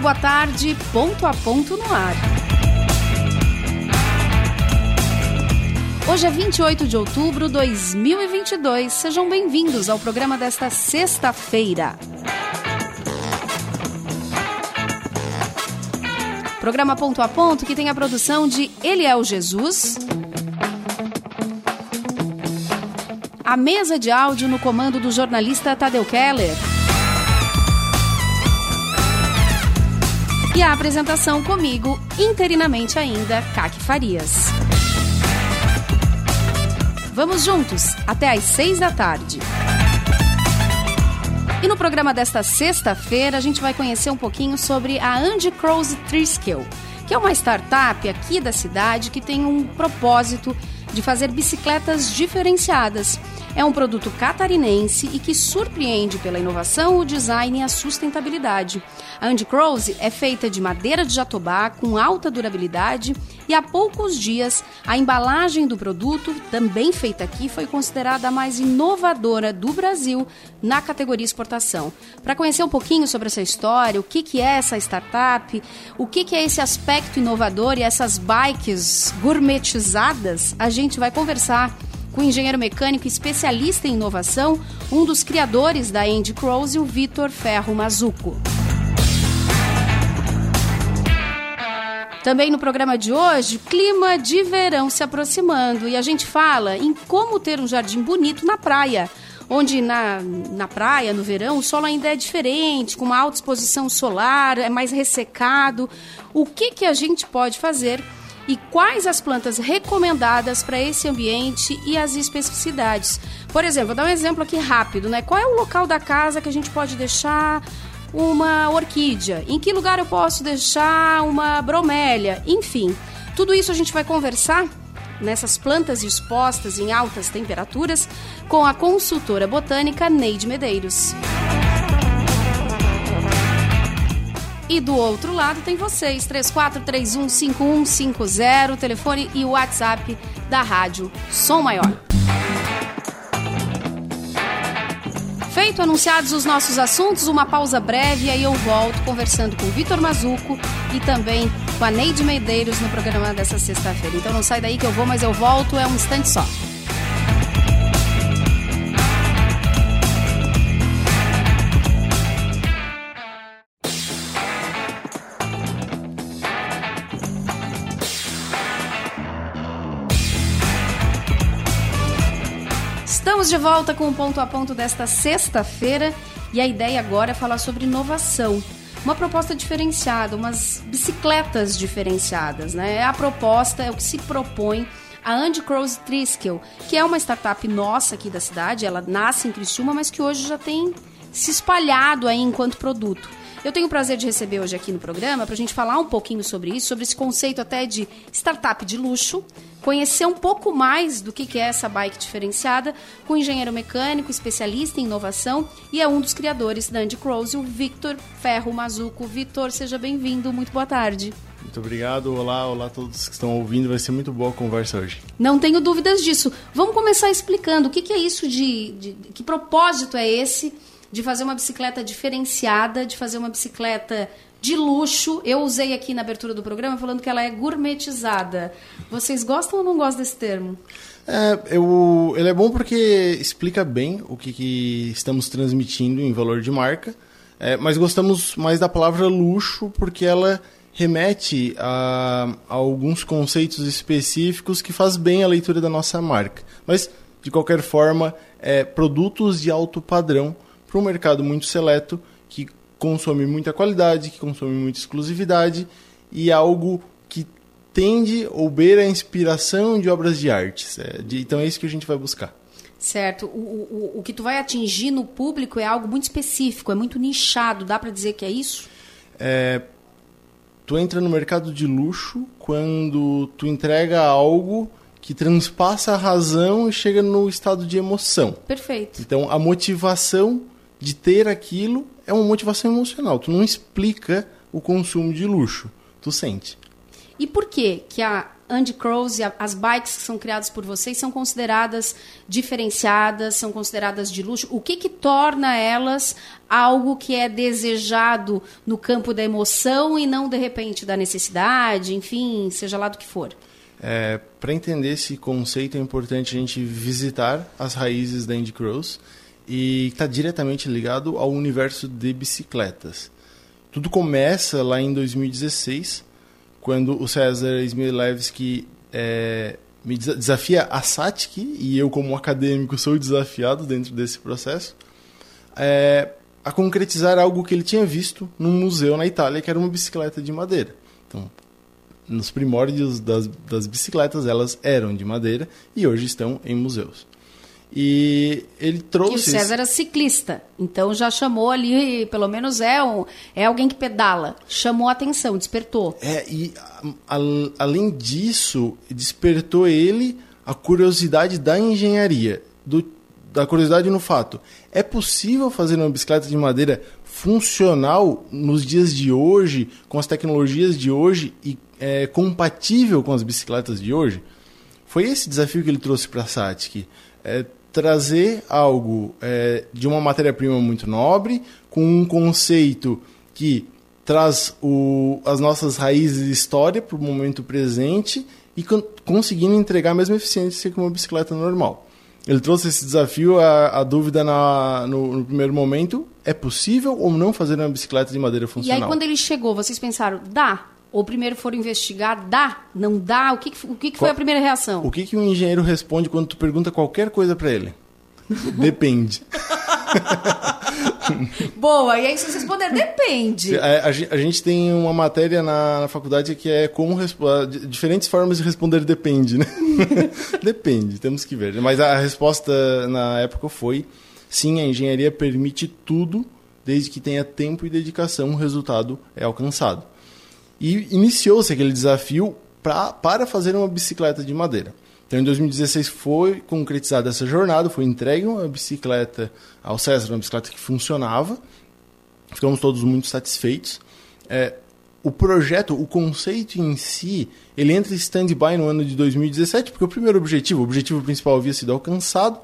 Boa tarde. Ponto a ponto no ar. Hoje é 28 de outubro de 2022. Sejam bem-vindos ao programa desta sexta-feira. Programa Ponto a Ponto que tem a produção de Eliel Jesus. A mesa de áudio no comando do jornalista Tadeu Keller. E a apresentação comigo, interinamente ainda, Kaki Farias. Vamos juntos até às seis da tarde. E no programa desta sexta-feira a gente vai conhecer um pouquinho sobre a Andy Crows Triskill, que é uma startup aqui da cidade que tem um propósito de fazer bicicletas diferenciadas. É um produto catarinense e que surpreende pela inovação, o design e a sustentabilidade. A Andy Croze é feita de madeira de jatobá com alta durabilidade e há poucos dias a embalagem do produto, também feita aqui, foi considerada a mais inovadora do Brasil na categoria exportação. Para conhecer um pouquinho sobre essa história, o que, que é essa startup, o que, que é esse aspecto inovador e essas bikes gourmetizadas, a gente vai conversar o engenheiro mecânico especialista em inovação, um dos criadores da Andy Crows, o Vitor Ferro Mazuco. Também no programa de hoje, clima de verão se aproximando e a gente fala em como ter um jardim bonito na praia onde na, na praia, no verão, o solo ainda é diferente, com uma alta exposição solar, é mais ressecado. O que, que a gente pode fazer e quais as plantas recomendadas para esse ambiente e as especificidades. Por exemplo, vou dar um exemplo aqui rápido, né? Qual é o local da casa que a gente pode deixar uma orquídea? Em que lugar eu posso deixar uma bromélia? Enfim, tudo isso a gente vai conversar nessas plantas expostas em altas temperaturas com a consultora botânica Neide Medeiros. E do outro lado tem vocês, 34315150, telefone e WhatsApp da Rádio Som Maior. Feito anunciados os nossos assuntos, uma pausa breve e aí eu volto conversando com o Vitor Mazuco e também com a Neide Medeiros no programa dessa sexta-feira. Então não sai daí que eu vou, mas eu volto, é um instante só. Estamos de volta com o ponto a ponto desta sexta-feira e a ideia agora é falar sobre inovação. Uma proposta diferenciada, umas bicicletas diferenciadas, né? A proposta é o que se propõe a Andy Crows Triskill, que é uma startup nossa aqui da cidade, ela nasce em Criciúma, mas que hoje já tem se espalhado aí enquanto produto. Eu tenho o prazer de receber hoje aqui no programa para a gente falar um pouquinho sobre isso, sobre esse conceito até de startup de luxo, conhecer um pouco mais do que é essa bike diferenciada com o engenheiro mecânico, especialista em inovação e é um dos criadores da Andy Crows, o Victor Ferro Mazuco. Victor, seja bem-vindo, muito boa tarde. Muito obrigado, olá, olá a todos que estão ouvindo, vai ser muito boa a conversa hoje. Não tenho dúvidas disso. Vamos começar explicando o que, que é isso de, de, que propósito é esse de fazer uma bicicleta diferenciada, de fazer uma bicicleta de luxo. Eu usei aqui na abertura do programa falando que ela é gourmetizada. Vocês gostam ou não gostam desse termo? É, eu, ele é bom porque explica bem o que, que estamos transmitindo em valor de marca, é, mas gostamos mais da palavra luxo porque ela remete a, a, alguns conceitos específicos que faz bem a leitura da nossa marca. Mas, de qualquer forma, é, produtos de alto padrão para um mercado muito seleto consome muita qualidade, que consome muita exclusividade e algo que tende ou beira a inspiração de obras de artes. É, de, então é isso que a gente vai buscar. Certo. O, o, o que tu vai atingir no público é algo muito específico, é muito nichado. Dá para dizer que é isso? É, tu entra no mercado de luxo quando tu entrega algo que transpassa a razão e chega no estado de emoção. Perfeito. Então a motivação de ter aquilo é uma motivação emocional. Tu não explica o consumo de luxo, tu sente. E por que que a Andy Crows e a, as bikes que são criadas por vocês são consideradas diferenciadas, são consideradas de luxo? O que que torna elas algo que é desejado no campo da emoção e não de repente da necessidade, enfim, seja lá do que for? É, Para entender esse conceito é importante a gente visitar as raízes da Andy Crows e está diretamente ligado ao universo de bicicletas. Tudo começa lá em 2016 quando o César Smilevski é, me desafia a Satic, e eu, como acadêmico, sou desafiado dentro desse processo, é, a concretizar algo que ele tinha visto num museu na Itália, que era uma bicicleta de madeira. Então, nos primórdios das, das bicicletas, elas eram de madeira e hoje estão em museus. E ele trouxe. E o César era ciclista, então já chamou ali, pelo menos é, um, é alguém que pedala. Chamou a atenção, despertou. É, e a, a, além disso, despertou ele a curiosidade da engenharia, do, da curiosidade no fato. É possível fazer uma bicicleta de madeira funcional nos dias de hoje, com as tecnologias de hoje e é, compatível com as bicicletas de hoje? Foi esse desafio que ele trouxe para a Satic. É, trazer algo é, de uma matéria-prima muito nobre, com um conceito que traz o, as nossas raízes de história para o momento presente e con conseguindo entregar a mesma eficiência que uma bicicleta normal. Ele trouxe esse desafio, a, a dúvida na, no, no, primeiro momento, é possível ou não fazer uma bicicleta de madeira funcional? E aí quando ele chegou, vocês pensaram, dá? Ou primeiro foram investigar, dá? Não dá? O que, o que, que foi a primeira reação? O que, que um engenheiro responde quando tu pergunta qualquer coisa para ele? Depende. Boa, e aí vocês respondem, depende. A, a, a, gente tem uma matéria na, na faculdade que é como diferentes formas de responder depende, né? depende, temos que ver. Mas a resposta na época foi sim, a engenharia permite tudo desde que tenha tempo e dedicação, o resultado é alcançado. E iniciou-se aquele desafio pra, para fazer uma bicicleta de madeira. Então, em 2016 foi concretizada essa jornada, foi entregue uma bicicleta ao César, uma bicicleta que funcionava. Ficamos todos muito satisfeitos. É, o projeto, o conceito em si, ele entra em stand-by no ano de 2017, porque o primeiro objetivo, o objetivo principal havia sido alcançado,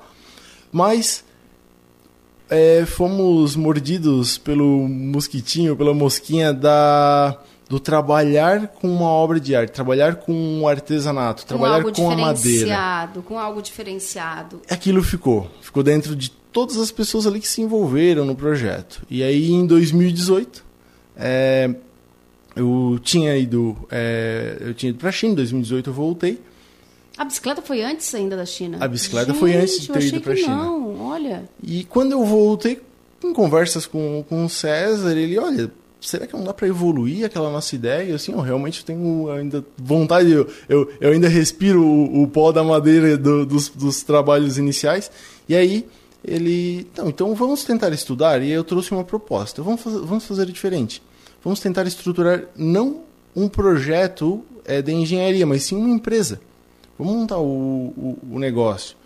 mas é, fomos mordidos pelo mosquitinho, pela mosquinha da do trabalhar com uma obra de arte, trabalhar com um artesanato, com trabalhar com a madeira. Com algo diferenciado. Aquilo ficou. Ficou dentro de todas as pessoas ali que se envolveram no projeto. E aí, em 2018, é, eu tinha ido, é, eu tinha ido para a China. Em 2018 eu voltei. A bicicleta foi antes ainda da China? A bicicleta Gente, foi antes de ter ido para a China. Não, olha. E quando eu voltei, em conversas com, com o César, ele, olha, será que não dá para evoluir aquela nossa ideia? Assim, eu realmente tenho ainda vontade, eu, eu, eu ainda respiro o, o, pó da madeira do, dos, dos trabalhos iniciais. E aí ele, não, então vamos tentar estudar. E eu trouxe uma proposta. Vamos fazer, vamos fazer diferente. Vamos tentar estruturar não um projeto é, de engenharia, mas sim uma empresa. Vamos montar o, o, o negócio.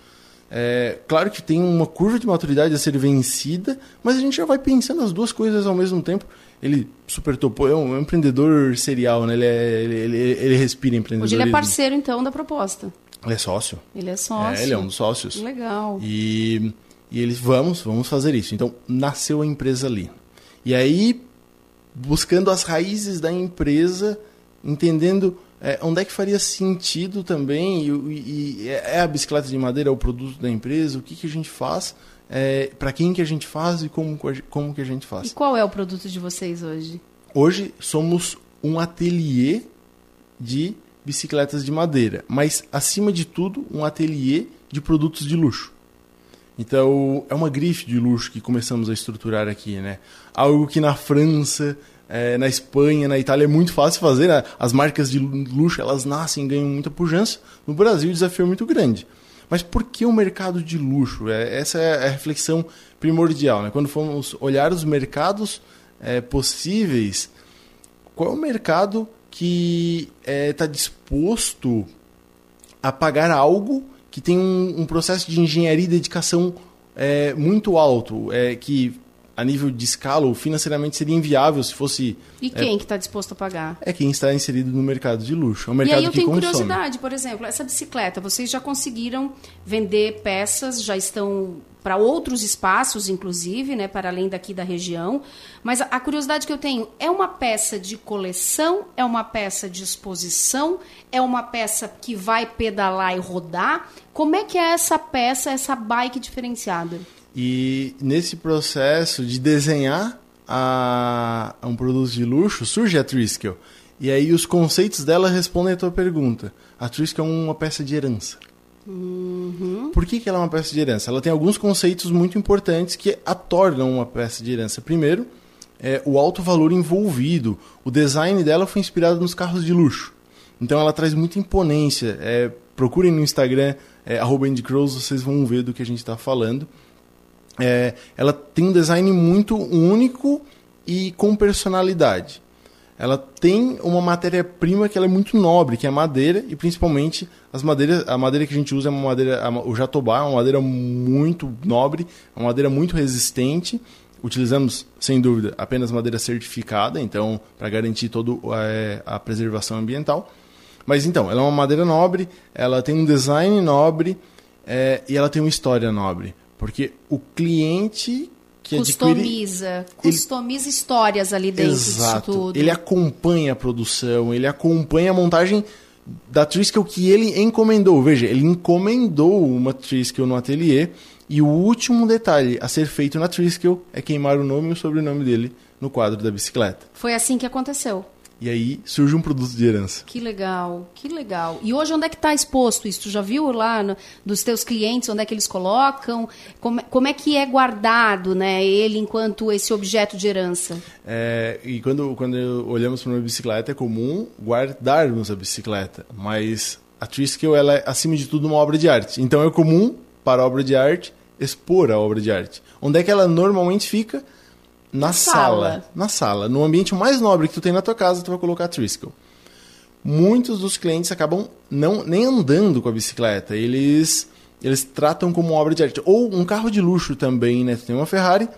É, claro que tem uma curva de maturidade a ser vencida, mas a gente já vai pensando as duas coisas ao mesmo tempo ele super topou, é um empreendedor serial, né? Ele, é, ele, ele, ele respira empreendedorismo. Hoje ele é parceiro, então, da proposta. Ele é sócio. Ele é sócio. É, ele é um dos sócios. Legal. E, e eles, vamos, vamos fazer isso. Então, nasceu a empresa ali. E aí, buscando as raízes da empresa, entendendo é, onde é que faria sentido também, e, e, é a bicicleta de madeira é o produto da empresa, o que, que a gente faz é, para quem que a gente faz e como, como que a gente faz. E qual é o produto de vocês hoje? Hoje somos um ateliê de bicicletas de madeira, mas acima de tudo um ateliê de produtos de luxo. Então é uma grife de luxo que começamos a estruturar aqui, né? Algo que na França, é, na Espanha, na Itália é muito fácil fazer. Né? As marcas de luxo elas nascem, ganham muita pujança. No Brasil o desafio é muito grande. Mas por que o mercado de luxo? É, essa é a reflexão primordial. Né? Quando formos olhar os mercados é, possíveis, qual é o mercado que está é, tá disposto a pagar algo que tem um, um processo de engenharia e dedicação é, muito alto, é, que a nível de escala, financeiramente seria inviável se fosse. E quem é, que está disposto a pagar? É quem está inserido no mercado de luxo. É um mercado e aí eu tenho consome. curiosidade, por exemplo, essa bicicleta, vocês já conseguiram vender peças, já estão para outros espaços, inclusive, né, para além daqui da região. Mas a, a curiosidade que eu tenho é uma peça de coleção, é uma peça de exposição, é uma peça que vai pedalar e rodar. Como é que é essa peça, essa bike diferenciada? E nesse processo de desenhar a, a um produto de luxo, surge a Triskel. E aí os conceitos dela respondem a tua pergunta. A Triskel é uma peça de herança. Uhum. Por que, que ela é uma peça de herança? Ela tem alguns conceitos muito importantes que a tornam uma peça de herança. Primeiro, é o alto valor envolvido. O design dela foi inspirado nos carros de luxo. Então ela traz muita imponência. É, procurem no Instagram, é, Crows, vocês vão ver do que a gente está falando é, ela tem um design muito único e com personalidade. Ela tem uma matéria-prima que é muito nobre, que é a madeira, e principalmente as madeiras, a madeira que a gente usa é uma madeira, o jatobá é uma madeira muito nobre, é uma madeira muito resistente. Utilizamos, sem dúvida, apenas madeira certificada, então, para garantir toda é, a preservação ambiental. Mas então, ela é uma madeira nobre, ela tem um design nobre é, e ela tem uma história nobre. Porque o cliente que customiza, adquire, customiza ele, histórias ali dentro exato, disso tudo. Ele acompanha a produção, ele acompanha a montagem da Triskel que ele encomendou. Veja, ele encomendou uma Triskel no ateliê e o último detalhe a ser feito na Triskel é queimar o nome e o sobrenome dele no quadro da bicicleta. Foi assim que aconteceu. E aí surge um produto de herança. Que legal, que legal. E hoje onde é que está exposto isso? Tu já viu lá no, dos teus clientes, onde é que eles colocam? Como, como é que é guardado né, ele enquanto esse objeto de herança? É, e quando, quando olhamos para uma bicicleta, é comum guardarmos a bicicleta. Mas a Triskel, ela é, acima de tudo, uma obra de arte. Então é comum, para a obra de arte, expor a obra de arte. Onde é que ela normalmente fica? Na sala. sala. Na sala. No ambiente mais nobre que tu tem na tua casa, tu vai colocar a Triskel. Muitos dos clientes acabam não nem andando com a bicicleta. Eles eles tratam como obra de arte. Ou um carro de luxo também, né? Tu tem uma Ferrari,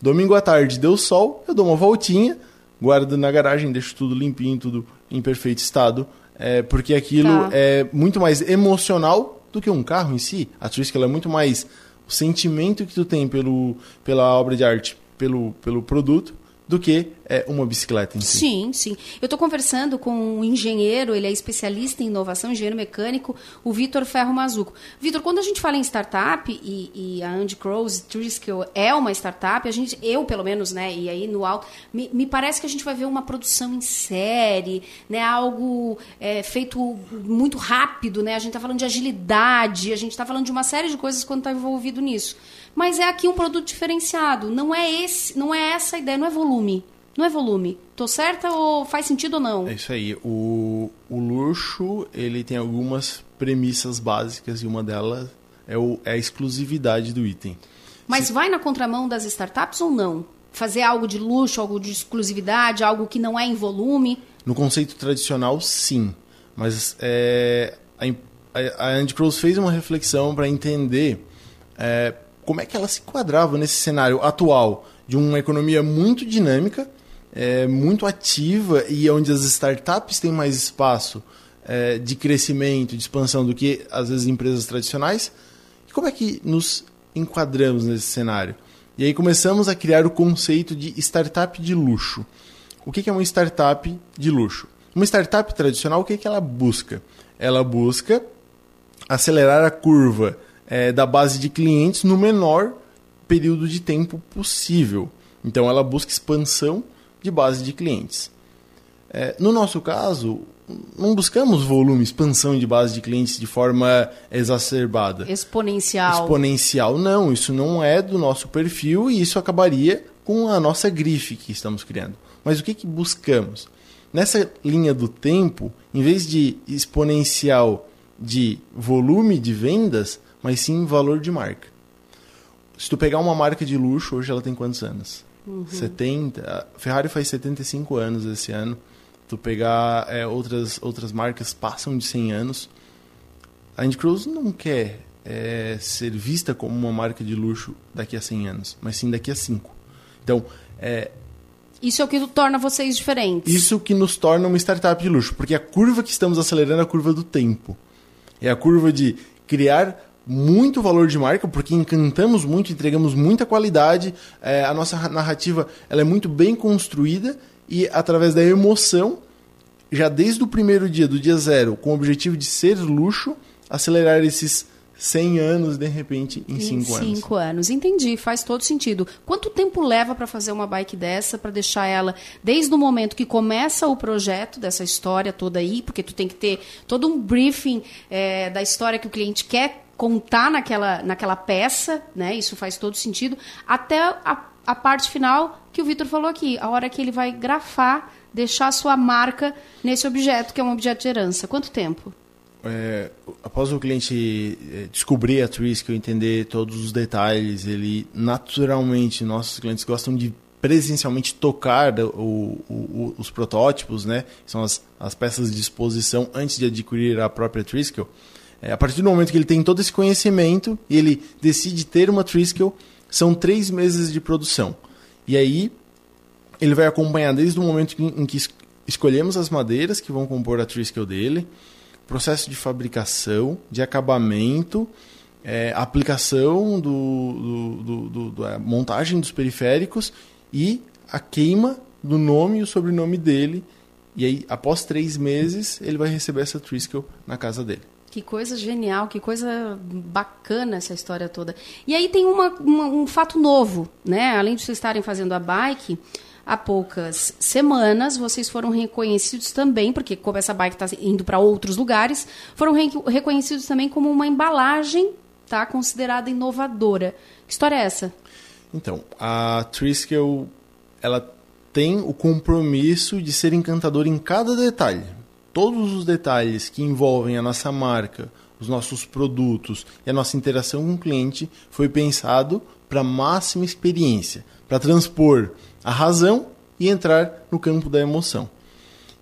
domingo à tarde deu sol, eu dou uma voltinha, guardo na garagem, deixo tudo limpinho, tudo em perfeito estado. É, porque aquilo tá. é muito mais emocional do que um carro em si. A Triskel é muito mais o sentimento que tu tem pelo, pela obra de arte pelo, pelo produto do que é, uma bicicleta em si. Sim, sim. Eu estou conversando com um engenheiro, ele é especialista em inovação, engenheiro mecânico, o Vitor Ferro Mazuco. Vitor, quando a gente fala em startup, e, e a Andy Crows Triskel é uma startup, a gente, eu pelo menos, né, e aí no alto, me, me parece que a gente vai ver uma produção em série, né, algo é, feito muito rápido, né, a gente está falando de agilidade, a gente está falando de uma série de coisas quando está envolvido nisso mas é aqui um produto diferenciado. Não é esse, não é essa a ideia, não é volume. Não é volume. Tô certa ou faz sentido ou não? É isso aí. O, o luxo, ele tem algumas premissas básicas e uma delas é, o, é a exclusividade do item. Mas Se... vai na contramão das startups ou não? Fazer algo de luxo, algo de exclusividade, algo que não é em volume? No conceito tradicional, sim. Mas é, a, a Andy Crows fez uma reflexão para entender é, como é que ela se enquadrava nesse cenário atual de uma economia muito dinâmica, é, muito ativa e onde as startups têm mais espaço é, de crescimento, de expansão do que às vezes empresas tradicionais. E como é que nos enquadramos nesse cenário? E aí começamos a criar o conceito de startup de luxo. O que é uma startup de luxo? Uma startup tradicional, o que, é que ela busca? Ela busca acelerar a curva é, da base de clientes no menor período de tempo possível. Então ela busca expansão de base de clientes. É, no nosso caso, não buscamos volume, expansão de base de clientes de forma exacerbada. Exponencial. Exponencial, não. Isso não é do nosso perfil e isso acabaria com a nossa grife que estamos criando. Mas o que, que buscamos? Nessa linha do tempo, em vez de exponencial de volume de vendas, mas sim valor de marca. Se tu pegar uma marca de luxo, hoje ela tem quantos anos? Uhum. 70. A Ferrari faz 75 anos esse ano. Tu pegar é, outras, outras marcas passam de 100 anos. A Indy Cruise não quer é, ser vista como uma marca de luxo daqui a 100 anos, mas sim daqui a 5. Então, é, isso é o que torna vocês diferentes. Isso que nos torna uma startup de luxo, porque a curva que estamos acelerando é a curva do tempo. É a curva de criar muito valor de marca, porque encantamos muito, entregamos muita qualidade, é, a nossa narrativa ela é muito bem construída e através da emoção, já desde o primeiro dia, do dia zero, com o objetivo de ser luxo, acelerar esses 100 anos, de repente, em 5 anos. 5 anos, entendi, faz todo sentido. Quanto tempo leva para fazer uma bike dessa, para deixar ela, desde o momento que começa o projeto dessa história toda aí, porque tu tem que ter todo um briefing é, da história que o cliente quer contar naquela, naquela peça, né? Isso faz todo sentido, até a, a parte final que o Vitor falou aqui, a hora que ele vai grafar, deixar sua marca nesse objeto, que é um objeto de herança. Quanto tempo? é, após o cliente é, descobrir a Triskel, entender todos os detalhes, ele naturalmente, nossos clientes gostam de presencialmente tocar o, o, os protótipos, né? São as, as peças de exposição antes de adquirir a própria Triskel. É, a partir do momento que ele tem todo esse conhecimento e ele decide ter uma Triskel, são três meses de produção. E aí ele vai acompanhar desde o momento em, que escolhemos as madeiras que vão compor a Triskel dele, processo de fabricação, de acabamento, é, aplicação do, do, do, do, montagem dos periféricos e a queima do nome e o sobrenome dele. E aí, após três meses, ele vai receber essa Triskel na casa dele. Que coisa genial, que coisa bacana essa história toda. E aí tem uma, uma, um fato novo, né? Além de vocês estarem fazendo a bike, há poucas semanas, vocês foram reconhecidos também, porque como essa bike está indo para outros lugares, foram re reconhecidos também como uma embalagem tá, considerada inovadora. Que história é essa? Então, a Triskel, ela tem o compromisso de ser encantadora em cada detalhe. Todos os detalhes que envolvem a nossa marca, os nossos produtos e a nossa interação com o cliente foi pensado para máxima experiência, para transpor a razão e entrar no campo da emoção.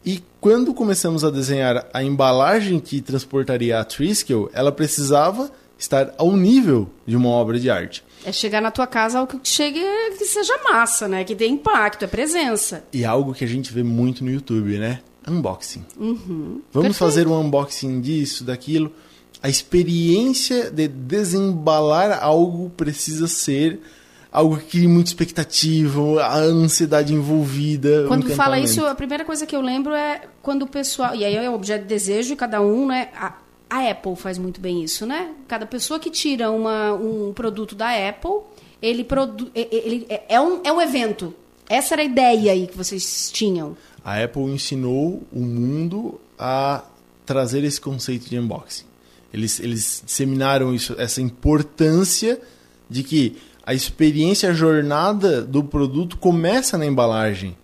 E quando começamos a desenhar a embalagem que transportaria a Triskel, ela precisava estar ao nível de uma obra de arte. É chegar na tua casa algo que chegue que seja massa, né? Que dê impacto, é presença. E algo que a gente vê muito no YouTube, né? Unboxing. Uhum. Vamos Perfeito. fazer um unboxing disso, daquilo. A experiência de desembalar algo precisa ser algo que cria muita expectativa, a ansiedade envolvida. Quando fala isso, a primeira coisa que eu lembro é quando o pessoal. E aí é o objeto de desejo de cada um, né? A, a, Apple faz muito bem isso, né? Cada pessoa que tira uma, um produto da Apple, ele, produ, ele é, é, um, é um evento. Essa era a ideia aí que vocês tinham. A Apple ensinou o mundo a trazer esse conceito de unboxing. Eles, eles disseminaram isso, essa importância de que a experiência, a jornada do produto começa na embalagem.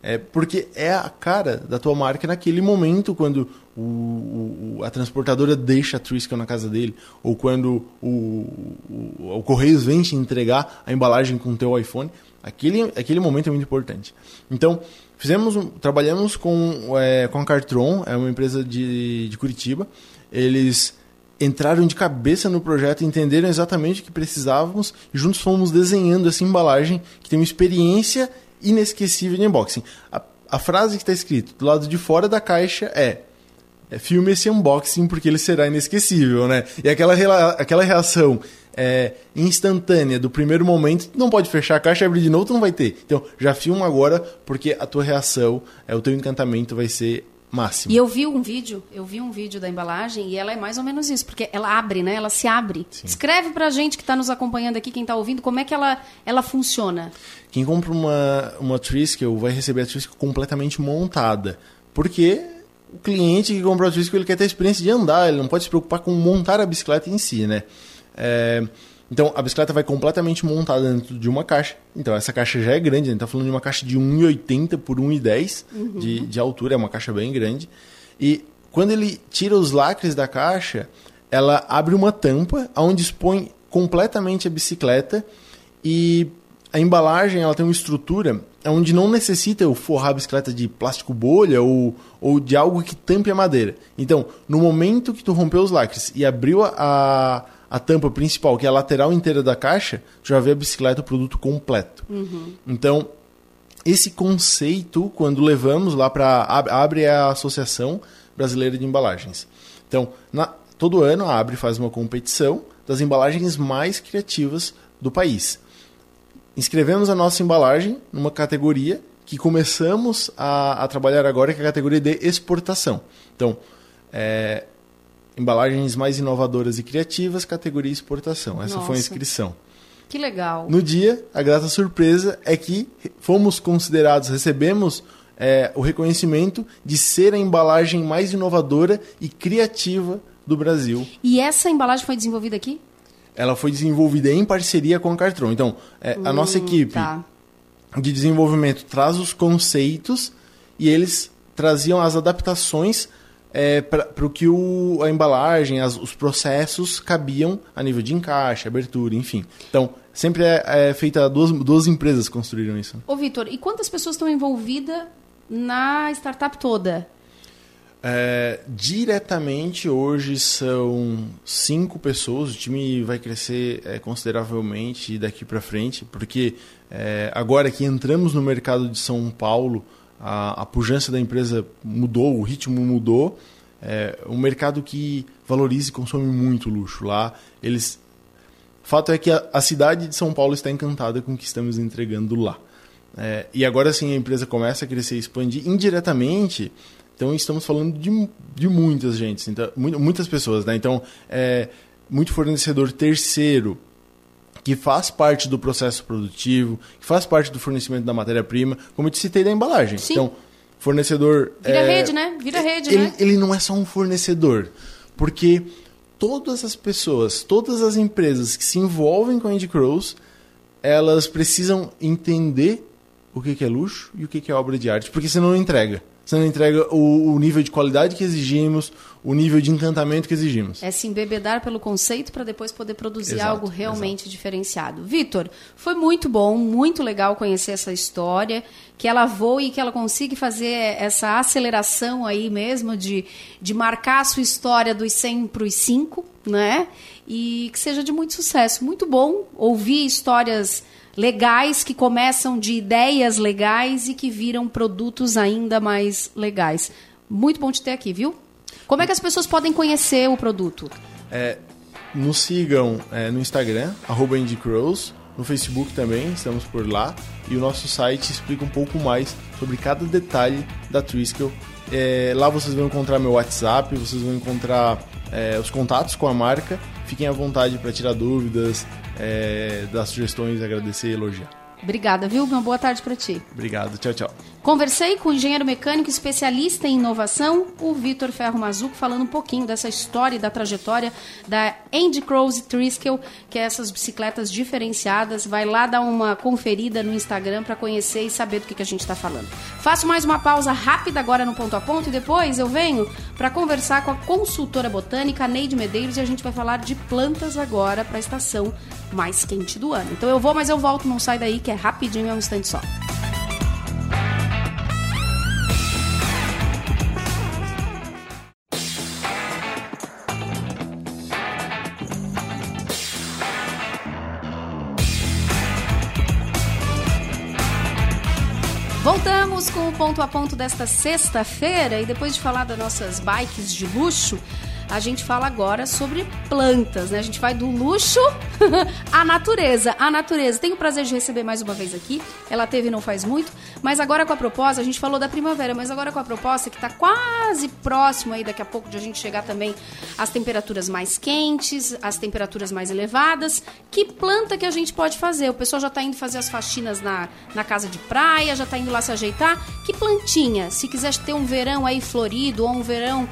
É porque é a cara da tua marca naquele momento, quando o, o, a transportadora deixa a Triskel na casa dele, ou quando o, o, o Correios vem te entregar a embalagem com o teu iPhone. Aquele, aquele momento é muito importante. Então, fizemos um, trabalhamos com, é, com a Cartron, é uma empresa de, de Curitiba. Eles entraram de cabeça no projeto, entenderam exatamente o que precisávamos e juntos fomos desenhando essa embalagem que tem uma experiência inesquecível de unboxing. A, a frase que está escrita do lado de fora da caixa é, é filme esse unboxing porque ele será inesquecível, né? E aquela, aquela reação é, instantânea do primeiro momento, não pode fechar a caixa e abrir de novo, tu não vai ter. Então, já filma agora porque a tua reação, é, o teu encantamento vai ser máximo. E eu vi um vídeo, eu vi um vídeo da embalagem e ela é mais ou menos isso, porque ela abre, né? Ela se abre. Sim. Escreve pra gente que está nos acompanhando aqui, quem está ouvindo, como é que ela, ela funciona. Quem compra uma, uma Triskel vai receber a Triskel completamente montada. Porque o cliente que comprou a Triskel ele quer ter a experiência de andar, ele não pode se preocupar com montar a bicicleta em si, né? É, então a bicicleta vai completamente montada dentro de uma caixa. Então essa caixa já é grande, a gente está falando de uma caixa de 1,80 por 1,10 uhum. de, de altura, é uma caixa bem grande. E quando ele tira os lacres da caixa, ela abre uma tampa onde expõe completamente a bicicleta e a embalagem ela tem uma estrutura onde não necessita eu forrar a bicicleta de plástico bolha ou, ou de algo que tampe a madeira. Então, no momento que tu rompeu os lacres e abriu a, a tampa principal, que é a lateral inteira da caixa, já vê a bicicleta, o produto completo. Uhum. Então, esse conceito, quando levamos lá para abre a Associação Brasileira de Embalagens. Então, na, todo ano a Abre faz uma competição das embalagens mais criativas do país. Inscrevemos a nossa embalagem numa categoria que começamos a, a trabalhar agora, que é a categoria de exportação. Então, é, embalagens mais inovadoras e criativas, categoria exportação. Essa Nossa. foi a inscrição. Que legal. No dia, a grata surpresa é que fomos considerados, recebemos é, o reconhecimento de ser a embalagem mais inovadora e criativa do Brasil. E essa embalagem foi desenvolvida aqui? Ela foi desenvolvida em parceria com a Cartron. Então, é, a nossa equipe Tá. de desenvolvimento traz os conceitos e eles traziam as adaptações é, para o que o, a embalagem, as- os processos cabiam a nível de encaixe, abertura, enfim. Então, sempre é, é feita, duas, duas empresas construíram isso. Ô, Vitor, e quantas pessoas estão envolvidas na startup toda? É, diretamente hoje são cinco pessoas. O time vai crescer é, consideravelmente daqui para frente, porque é, agora que entramos no mercado de São Paulo, a, a pujança da empresa mudou, o ritmo mudou. É um mercado que valoriza e consome muito luxo lá. Eles, fato é que a, a cidade de São Paulo está encantada com o que estamos entregando lá. É, e agora sim a empresa começa a crescer e expandir indiretamente. Então estamos falando de, de muitas gente, então, mu- muitas pessoas, né? Então é muito fornecedor terceiro que faz parte do processo produtivo, que faz parte do fornecimento da matéria-prima, como eu te citei da embalagem. Sim. Então fornecedor Vira é, rede, né? Vira rede, ele, né? ele não é só um fornecedor, porque todas as pessoas, todas as empresas que se envolvem com a Andy Crows, elas precisam entender o que que é luxo e o que que é obra de arte, porque senão não entrega. Você não entrega o, o nível de qualidade que exigimos, o nível de encantamento que exigimos. É se embebedar pelo conceito para depois poder produzir Exato, algo realmente diferenciado. Vitor, foi muito bom, muito legal conhecer essa história, que ela voe e que ela consiga fazer essa aceleração aí mesmo de, de marcar a sua história dos 100 para os 5, né? E que seja de muito sucesso. Muito bom ouvir histórias legais que começam de ideias legais e que viram produtos ainda mais legais. Muito bom te ter aqui, viu? Como é que as pessoas podem conhecer o produto? É, nos sigam é, no Instagram, arroba no Facebook também, estamos por lá. E o nosso site explica um pouco mais sobre cada detalhe da Triskel. É, lá vocês vão encontrar meu WhatsApp, vocês vão encontrar é, os contatos com a marca. Fiquem à vontade para tirar dúvidas, é, dar sugestões, agradecer e elogiar. Obrigada, viu? Uma boa tarde para ti. Obrigado, tchau, tchau. Conversei com o engenheiro mecânico especialista em inovação, o Vitor Ferro Mazuco, falando um pouquinho dessa história e da trajetória da Andy Crows Triskel, que é essas bicicletas diferenciadas. Vai lá dar uma conferida no Instagram para conhecer e saber do que, que a gente está falando. Faço mais uma pausa rápida agora no ponto a ponto e depois eu venho para conversar com a consultora botânica Neide Medeiros e a gente vai falar de plantas agora para a estação mais quente do ano. Então eu vou, mas eu volto, não sai daí que é rapidinho, é um instante só. Ponto a ponto desta sexta-feira e depois de falar das nossas bikes de luxo, a gente fala agora sobre plantas, né? A gente vai do luxo à natureza. A natureza. Tenho o prazer de receber mais uma vez aqui. Ela teve não faz muito, mas agora com a proposta, a gente falou da primavera, mas agora com a proposta que está quase próximo aí daqui a pouco de a gente chegar também às temperaturas mais quentes, às temperaturas mais elevadas. Que planta que a gente pode fazer? O pessoal já está indo fazer as faxinas na, na casa de praia, já está indo lá se ajeitar. Que plantinha? Se quiser ter um verão aí florido ou um verão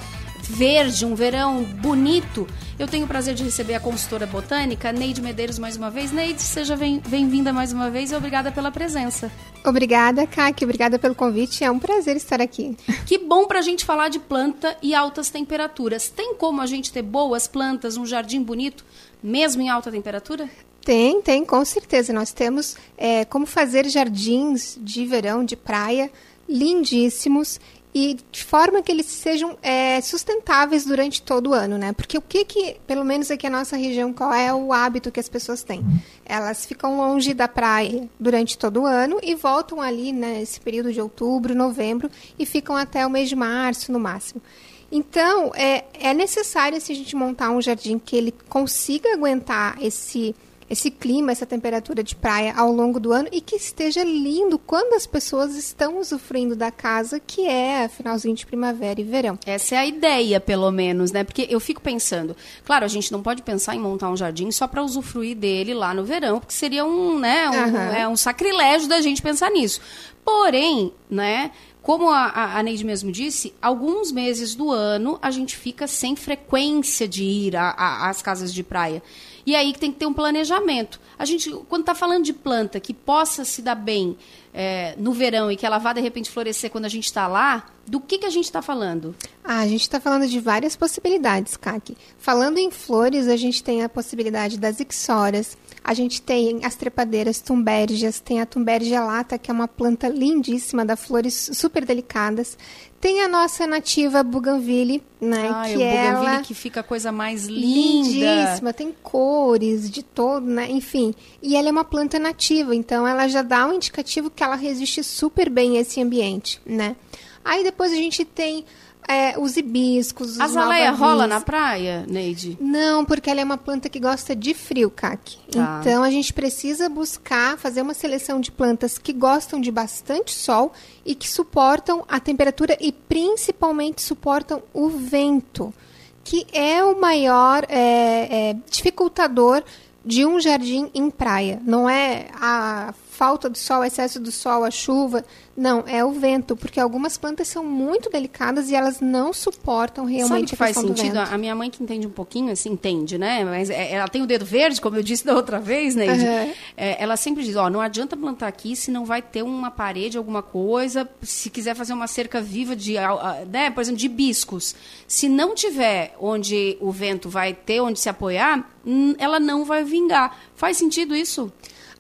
verde, um verão bonito, eu tenho o prazer de receber a consultora botânica Neide Medeiros mais uma vez. Neide, seja bem- bem-vinda mais uma vez e obrigada pela presença. Obrigada, Kaki. Obrigada pelo convite. É um prazer estar aqui. Que bom pra gente falar de planta e altas temperaturas. Tem como a gente ter boas plantas, um jardim bonito, mesmo em alta temperatura? Tem, tem, com certeza. Nós temos é, como fazer jardins de verão, de praia, lindíssimos e de forma que eles sejam é, sustentáveis durante todo o ano, né? Porque o que que, pelo menos aqui na nossa região, qual é o hábito que as pessoas têm? Elas ficam longe da praia durante todo o ano e voltam ali nesse né, período de outubro, novembro e ficam até o mês de março no máximo. Então, é, é necessário se a gente montar um jardim que ele consiga aguentar esse esse clima, essa temperatura de praia ao longo do ano e que esteja lindo quando as pessoas estão usufruindo da casa, que é finalzinho de primavera e verão. Essa é a ideia, pelo menos, né? Porque eu fico pensando, claro, a gente não pode pensar em montar um jardim só para usufruir dele lá no verão, porque seria um, né, um, uhum. é um sacrilégio da gente pensar nisso. Porém, né, como a, a Neide mesmo disse, alguns meses do ano a gente fica sem frequência de ir às casas de praia. E aí que tem que ter um planejamento. A gente, quando está falando de planta que possa se dar bem é, no verão e que ela vá de repente florescer quando a gente está lá, do que, que a gente está falando? Ah, a gente está falando de várias possibilidades, Kaki. Falando em flores, a gente tem a possibilidade das ixoras, a gente tem as trepadeiras tumbérgias, tem a tumbérgia lata, que é uma planta lindíssima, da flores super delicadas. Tem a nossa nativa Bougainville, né? Ai, que o Bougainville ela... que fica a coisa mais linda. Lindíssima, tem cores de todo, né? Enfim. E ela é uma planta nativa, então ela já dá um indicativo que ela resiste super bem a esse ambiente, né? Aí depois a gente tem é, os hibiscos, os Azaleia rola na praia, Neide? Não, porque ela é uma planta que gosta de frio, Kaki. Tá. Então a gente precisa buscar fazer uma seleção de plantas que gostam de bastante sol e que suportam a temperatura e principalmente suportam o vento, que é o maior é, é, dificultador de um jardim em praia. Não é a falta do sol, excesso do sol, a chuva. Não, é o vento, porque algumas plantas são muito delicadas e elas não suportam realmente Sabe que faz sentido? A minha mãe que entende um pouquinho, assim, entende, né? Mas é, ela tem o dedo verde, como eu disse da outra vez, né? Uhum. É, ela sempre diz, ó, não adianta plantar aqui se não vai ter uma parede, alguma coisa. Se quiser fazer uma cerca viva de, né, por exemplo, de hibiscos. Se não tiver onde o vento vai ter onde se apoiar, hum, ela não vai vingar. Faz sentido isso?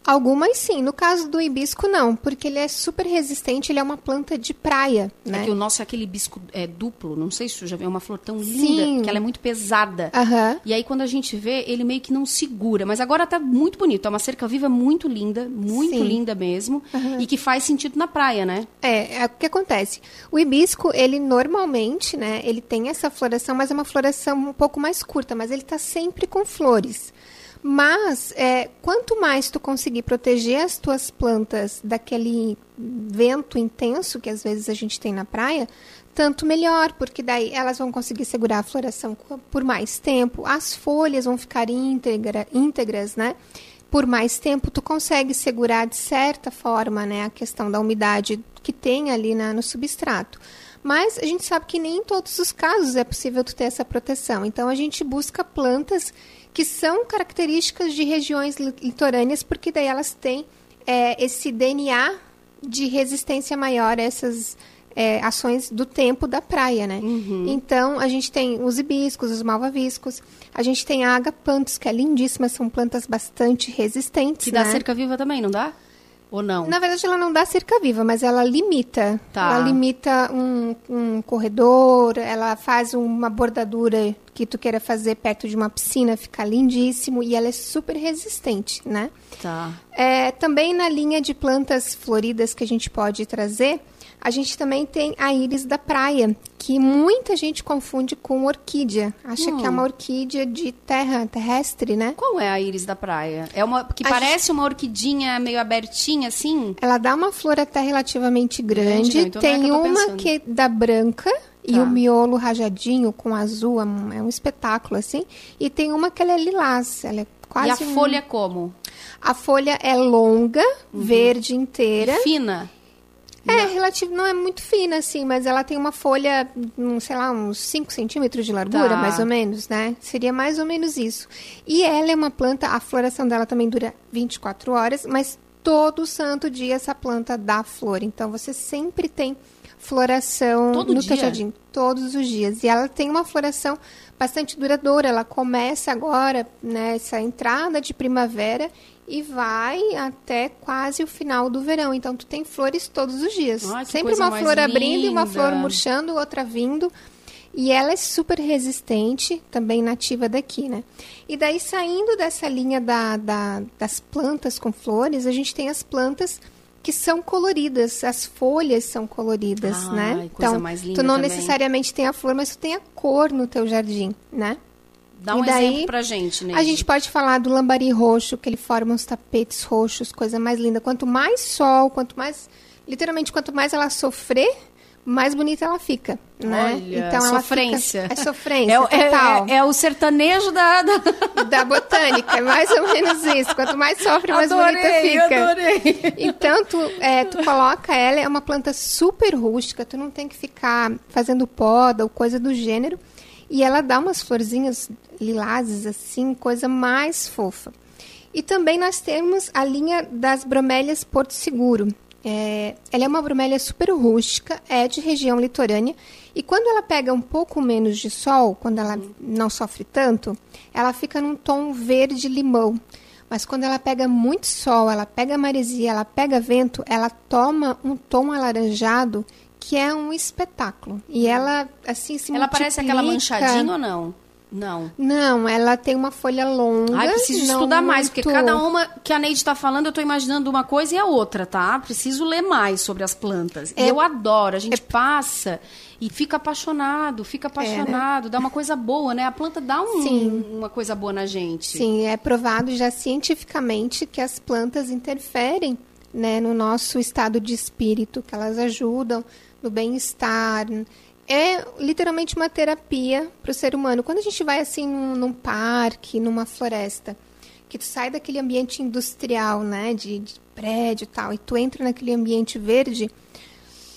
Algumas sim. No caso do hibisco, não, porque ele é super resistente, ele é uma planta de praia, né? É que o nosso é aquele hibisco é, duplo, não sei se você já viu, é uma flor tão linda, sim. que ela é muito pesada. Uhum. E aí quando a gente vê, ele meio que não segura. Mas agora tá muito bonito, é uma cerca viva muito linda, muito sim. linda mesmo, uhum. e que faz sentido na praia, né? É, é o que acontece. O hibisco, ele normalmente, né, ele tem essa floração, mas é uma floração um pouco mais curta, mas ele tá sempre com flores. Mas é, quanto mais tu conseguir proteger as tuas plantas daquele vento intenso que às vezes a gente tem na praia, tanto melhor, porque daí elas vão conseguir segurar a floração por mais tempo, as folhas vão ficar íntegra, íntegras, né? Por mais tempo, tu consegue segurar de certa forma, né, a questão da umidade que tem ali na, no substrato. Mas a gente sabe que nem em todos os casos é possível tu ter essa proteção. Então a gente busca plantas que são características de regiões litorâneas, porque daí elas têm é, esse DNA de resistência maior a essas é, ações do tempo da praia, né? Uhum. Então, a gente tem os hibiscos, os malvaviscos, a gente tem a agapanthus, que é lindíssima, são plantas bastante resistentes, Que dá né? cerca viva também, não dá? Ou não? Na verdade, ela não dá cerca viva, mas ela limita. Tá. Ela limita um, um corredor, ela faz uma bordadura que tu queira fazer perto de uma piscina, fica lindíssimo e ela é super resistente, né? Tá. É, também na linha de plantas floridas que a gente pode trazer, a gente também tem a íris da praia, que muita gente confunde com orquídea. Acha hum. que é uma hum. orquídea de terra terrestre, né? Qual é a íris da praia? É uma que a parece gente... uma orquidinha meio abertinha assim? Ela dá uma flor até relativamente grande. grande então tem é que uma que é da branca, e tá. o miolo rajadinho com azul, é um, é um, espetáculo, assim. E tem uma que ela é lilás, ela é quase... E a um... folha é como? A folha é longa, uhum. verde inteira. E fina? É, relativo, não é muito fina, assim, mas ela tem uma folha, um, sei lá, uns 5 centímetros de largura, tá. mais ou menos, né? Seria mais ou menos isso. E ela é uma planta, a floração dela também dura 24 horas, mas todo santo dia essa planta dá flor. Então você sempre tem floração todo no dia? teu jardim, todos os dias. E ela tem uma floração bastante duradoura. Ela começa agora nessa né, entrada de primavera e vai até quase o final do verão. Então tu tem flores todos os dias. Sempre uma flor abrindo e uma flor murchando, outra vindo. E ela é super resistente, também nativa daqui, né? E daí, saindo dessa linha da, da- das plantas com flores, a gente tem as plantas que são coloridas, as folhas são coloridas, Ai, né? Então, tu não também. necessariamente tem a flor, mas tu tem a cor no teu jardim, né? Dá um E daí, exemplo pra gente, Neide. A gente pode falar do lambari roxo, que ele forma uns tapetes roxos, coisa mais linda. Quanto mais sol, quanto mais. Literalmente, quanto mais ela sofrer, mais bonita ela fica. Né? Olha, ela sofrência. Fica, é sofrência, É, o- é- total. é- é o sertanejo da... da... Da botânica, é mais ou menos isso. Quanto mais sofre, mais bonita Adorei, fica. adorei. Então, tu, é, tu coloca ela, é uma planta super rústica, tu não tem que ficar fazendo poda ou coisa do gênero. E ela dá umas florzinhas lilazes, assim, coisa mais fofa. E também nós temos a linha das bromélias Porto Seguro. É, ela é uma bromélia super rústica, é de região litorânea. E quando ela pega um pouco menos de sol, quando ela não sofre tanto, ela fica num tom verde-limão. Mas quando ela pega muito sol, ela pega maresia, ela pega vento, ela toma um tom alaranjado que é um espetáculo. E ela, assim, se Ela parece aquela manchadinha ou não? Não. Não, ela tem uma folha longa. Ai, preciso estudar mais, porque muito- cada uma que a Neide está falando, eu estou imaginando uma coisa e a outra, tá? Preciso ler mais sobre as plantas. É- eu adoro, a gente passa e fica apaixonado, fica apaixonado, dá uma coisa boa, né? A planta dá um- uma coisa boa na gente. Sim, é provado já cientificamente que as plantas interferem né, no nosso estado de espírito, que elas ajudam no bem-estar. É literalmente uma terapia para o ser humano. Quando a gente vai assim num, num parque, numa floresta, que tu sai daquele ambiente industrial, né, de, de prédio e tal, e tu entra naquele ambiente verde,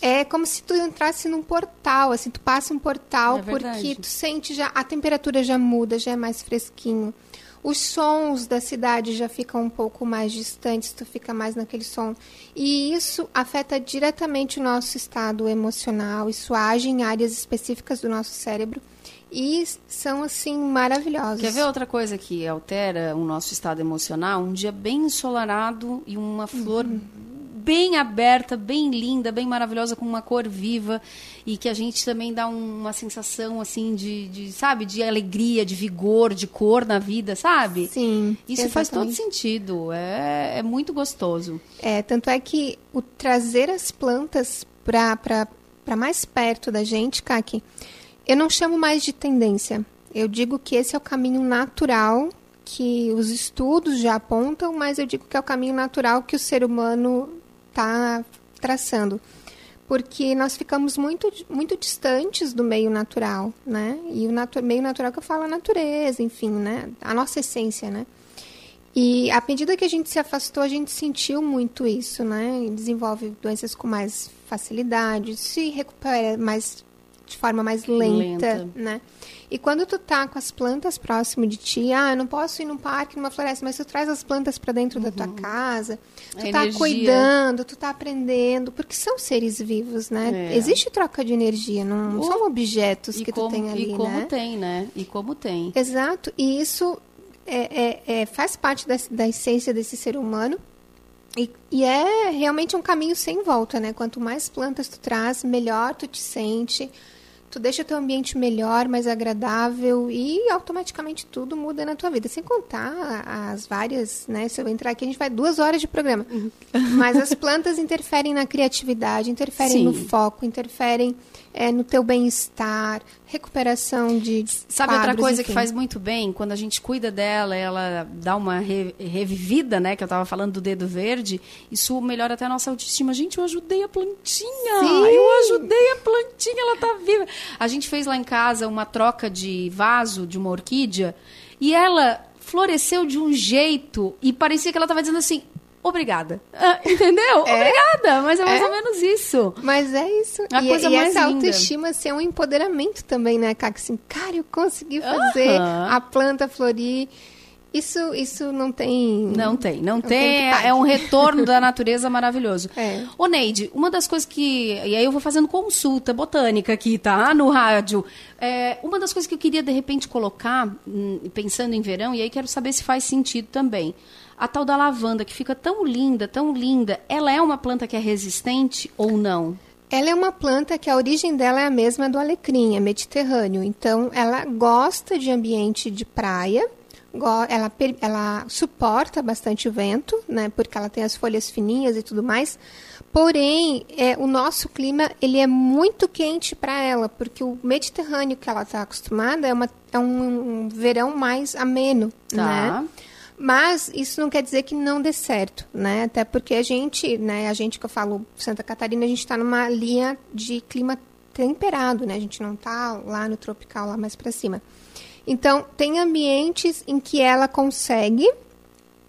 é como se tu entrasse num portal, assim, tu passa um portal É porque tu sente já a temperatura já muda, já é mais fresquinho. Os sons da cidade já ficam um pouco mais distantes, tu fica mais naquele som. E isso afeta diretamente o nosso estado emocional, isso age em áreas específicas do nosso cérebro e são assim maravilhosos. Quer ver outra coisa que altera o nosso estado emocional? Um dia bem ensolarado e uma flor bem aberta, bem linda, bem maravilhosa, com uma cor viva e que a gente também dá um- uma sensação assim de, de, sabe, de alegria, de vigor, de cor na vida, sabe? Sim. Isso faz todo exatamente. sentido. É, é muito gostoso. É, tanto é que o trazer as plantas para mais perto da gente, Kaki, eu não chamo mais de tendência. Eu digo que esse é o caminho natural que os estudos já apontam, mas eu digo que é o caminho natural que o ser humano está traçando. Porque nós ficamos muito, muito distantes do meio natural, né? E o natu meio natural que eu falo é a natureza, enfim, né? A nossa essência, né? E à medida que a gente se afastou, a gente sentiu muito isso, né? E desenvolve doenças com mais facilidade, se recupera mais de forma mais lenta, Lenta. né? E quando tu tá com as plantas próximo de ti, ah, eu não posso ir num parque, numa floresta, mas tu traz as plantas para dentro da tua casa, tu A tá energia. cuidando, tu tá aprendendo, porque são seres vivos, né? É. Existe troca de energia, não Oh, são objetos E que como, tu tem ali, e como né? tem, né? E como tem. Exato, e isso é, é- é- faz parte da, da essência desse ser humano. E, e é realmente um caminho sem volta, né? Quanto mais plantas tu traz, melhor tu te sente, tu deixa teu ambiente melhor, mais agradável e automaticamente tudo muda na tua vida. Sem contar as várias, né? Se eu entrar aqui, a gente vai duas horas de programa. Mas as plantas interferem na criatividade, interferem no Sim. foco, interferem é, no teu bem-estar, recuperação de Sabe outra quadros, coisa que enfim. faz muito bem? Quando a gente cuida dela, ela dá uma re- revivida, né? Que eu tava falando do dedo verde. Isso melhora até a nossa autoestima. Gente, eu ajudei a plantinha! Sim. Eu ajudei a plantinha, ela tá viva. A gente fez lá em casa uma troca de vaso de uma orquídea e ela floresceu de um jeito e parecia que ela tava dizendo assim... Obrigada. Ah, entendeu? Obrigada, mas é mais É. ou menos isso. Mas é isso. A e coisa e mais essa linda. autoestima ser um empoderamento também, né, Caco? Assim, cara, eu consegui fazer Aham. a planta florir. Isso, isso não tem. Não tem, não, não tem. tem é, é um retorno da natureza maravilhoso. É. Ô, Neide, uma das coisas que. E aí eu vou fazendo consulta botânica aqui, tá? No rádio. É, uma das coisas que eu queria, de repente, colocar, hum, pensando em verão, e aí quero saber se faz sentido também. A tal da lavanda, que fica tão linda, tão linda, ela é uma planta que é resistente ou não? Ela é uma planta que a origem dela é a mesma do alecrim, é mediterrâneo. Então, ela gosta de ambiente de praia ela, ela suporta bastante o vento, né, porque ela tem as folhas fininhas e tudo mais. Porém, é, o nosso clima ele é muito quente para ela, porque o Mediterrâneo que ela está acostumada é, uma, é um, um, verão mais ameno, tá. né? Mas isso não quer dizer que não dê certo, né? Até porque a gente, né, a gente que eu falo Santa Catarina, a gente está numa linha de clima temperado, né? A gente não está lá no tropical, lá mais para cima. Então, tem ambientes em que ela consegue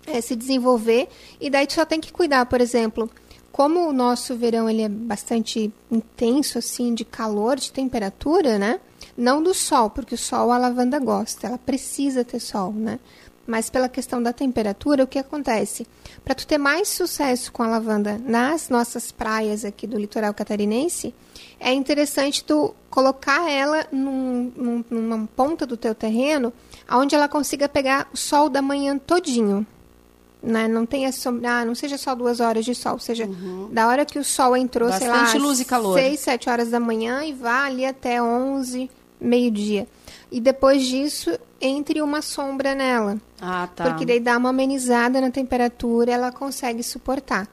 é, se desenvolver e daí tu só tem que cuidar, por exemplo, como o nosso verão ele é bastante intenso assim de calor, de temperatura, né? Não do sol, porque o sol a lavanda gosta, ela precisa ter sol, né? Mas pela questão da temperatura, o que acontece? Para tu ter mais sucesso com a lavanda nas nossas praias aqui do litoral catarinense, é interessante tu colocar ela num, num, numa ponta do teu terreno, onde ela consiga pegar o sol da manhã todinho. Né? Não tenha ah, não seja só duas horas de sol, seja uhum. da hora que o sol entrou, Bastante sei lá, luz e calor. seis, sete horas da manhã e vá ali até onze, meio-dia. E depois disso, entre uma sombra nela. Ah, tá. Porque daí dá uma amenizada na temperatura, ela consegue suportar.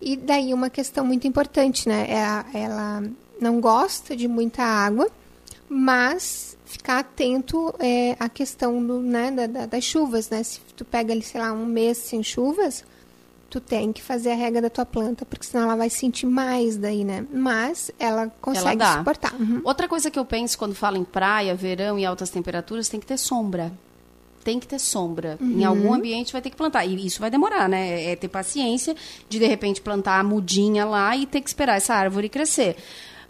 E daí uma questão muito importante, né? Ela, é ela não gosta de muita água, mas ficar atento é, à questão do, né, da, da, das chuvas, né? Se tu pega ali, sei lá, um mês sem chuvas, tu tem que fazer a rega da tua planta, porque senão ela vai sentir mais daí, né? Mas ela consegue ela suportar. Uhum. Outra coisa que eu penso quando falo em praia, verão e altas temperaturas, tem que ter sombra. Tem que ter sombra. Uhum. Em algum ambiente vai ter que plantar. E isso vai demorar, né? É ter paciência de, de repente, plantar a mudinha lá e ter que esperar essa árvore crescer.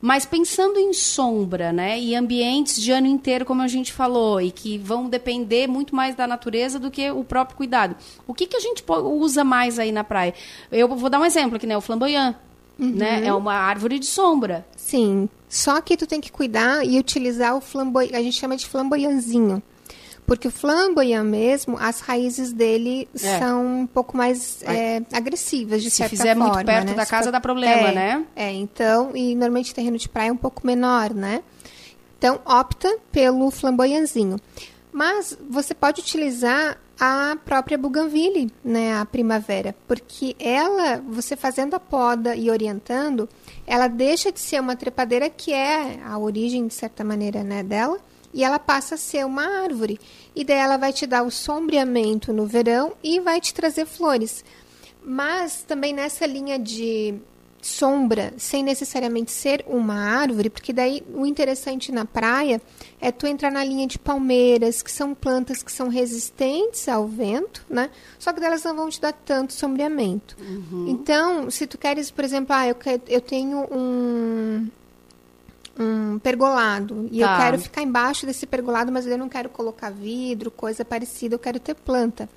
Mas pensando em sombra, né, e ambientes de ano inteiro, como a gente falou, e que vão depender muito mais da natureza do que o próprio cuidado. O que, que a gente usa mais aí na praia? Eu vou dar um exemplo aqui, né, o flamboyant. Uhum. Né? É uma árvore de sombra. Sim. Só que tu tem que cuidar e utilizar o flamboyant, a gente chama de flamboyanzinho. Porque o flamboyant mesmo, as raízes dele é. são um pouco mais é, agressivas, de Se certa fizer forma. muito perto né? da Se casa, dá problema, é, né? É, então, e normalmente terreno de praia é um pouco menor, né? Então, opta pelo flamboyanzinho. Mas você pode utilizar a própria bougainville, né, a primavera, porque ela, você fazendo a poda e orientando, ela deixa de ser uma trepadeira que é a origem de certa maneira, né, dela, e ela passa a ser uma árvore. E daí ela vai te dar o sombreamento no verão e vai te trazer flores. Mas também nessa linha de sombra, sem necessariamente ser uma árvore, porque daí o interessante na praia é tu entrar na linha de palmeiras, que são plantas que são resistentes ao vento, né? Só que elas não vão te dar tanto sombreamento. Uhum. Então, se tu queres, por exemplo, ah, eu, quero, eu tenho um, um pergolado e tá. eu quero ficar embaixo desse pergolado, mas eu não quero colocar vidro, coisa parecida, eu quero ter planta.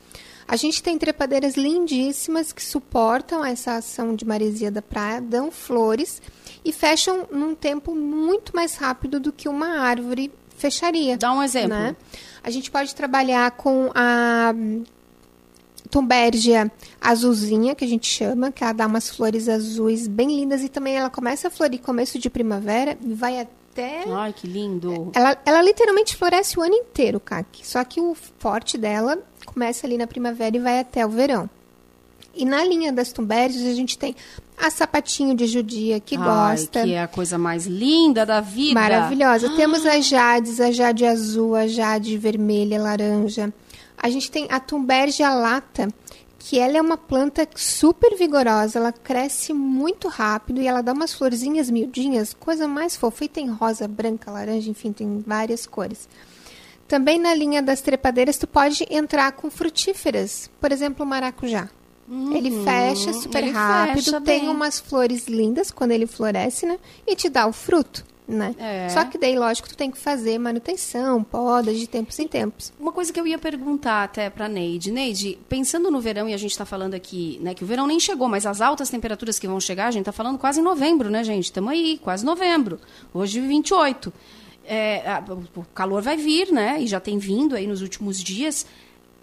A gente tem trepadeiras lindíssimas que suportam essa ação de maresia da praia, dão flores e fecham num tempo muito mais rápido do que uma árvore fecharia. Dá um exemplo. Né? A gente pode trabalhar com a Tumbergia azulzinha, que a gente chama, que ela dá umas flores azuis bem lindas e também ela começa a florir começo de primavera e vai até. Ai, que lindo! Ela, ela literalmente floresce o ano inteiro, Kaki. Só que o forte dela começa ali na primavera e vai até o verão. E na linha das tumbérgias a gente tem a sapatinho de judia que Ai, gosta. Que é a coisa mais linda da vida. Maravilhosa. Ah. Temos as jades, a jade azul, a jade vermelha, laranja. A gente tem a Tumbergia lata, que ela é uma planta super vigorosa, ela cresce muito rápido e ela dá umas florzinhas miudinhas, coisa mais fofa. E tem rosa, branca, laranja, enfim, tem várias cores. Também na linha das trepadeiras, tu pode entrar com frutíferas, por exemplo, o maracujá. Uhum, ele fecha super ele rápido, fecha tem umas flores lindas quando ele floresce, né? E te dá o fruto. Né? É. Só que daí, lógico, tu tem que fazer manutenção, podas de tempos em tempos. Uma coisa que eu ia perguntar até para Neide. Neide, pensando no verão, e a gente está falando aqui, né, que o verão nem chegou, mas as altas temperaturas que vão chegar, a gente está falando quase em novembro, né, gente? Estamos aí, quase novembro. Hoje, 28. É, a- o calor vai vir, né? E já tem vindo aí nos últimos dias.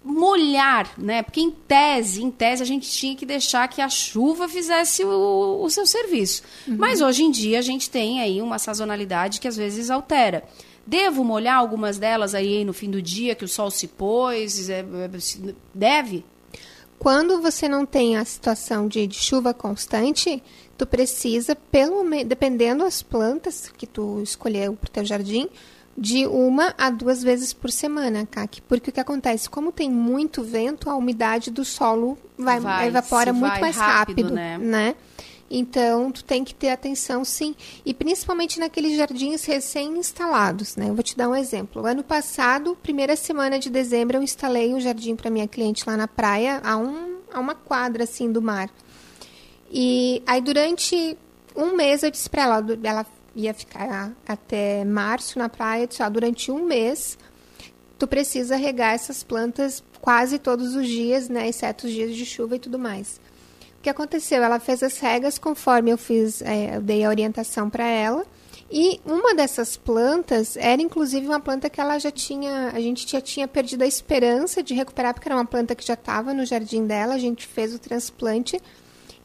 Molhar, né? Porque em tese, em tese, a gente tinha que deixar que a chuva fizesse o, o seu serviço. Mas hoje em dia a gente tem aí uma sazonalidade que às vezes altera. Devo molhar algumas delas aí no fim do dia, que o sol se pôs? É, é, Deve? Quando você não tem a situação de, de chuva constante, tu precisa, pelo dependendo das plantas que tu escolheu para o teu jardim, de uma a duas vezes por semana, Kaki. Porque o que acontece? Como tem muito vento, a umidade do solo vai, Vai, evapora muito vai mais rápido, rápido, né? né? Então, tu tem que ter atenção, sim. E principalmente naqueles jardins recém-instalados, né? Eu vou te dar um exemplo. Ano passado, primeira semana de dezembro, eu instalei um jardim para minha cliente lá na praia, a, um, a uma quadra, assim, do mar. E aí, durante um mês, eu disse para ela, ela ia ficar até março na praia, durante um mês, tu precisa regar essas plantas quase todos os dias, né? Exceto os dias de chuva e tudo mais. O que aconteceu? Ela fez as regas conforme eu fiz, é, eu dei a orientação para ela. E uma dessas plantas era inclusive uma planta que ela já tinha, a gente já tinha perdido a esperança de recuperar, porque era uma planta que já estava no jardim dela, a gente fez o transplante.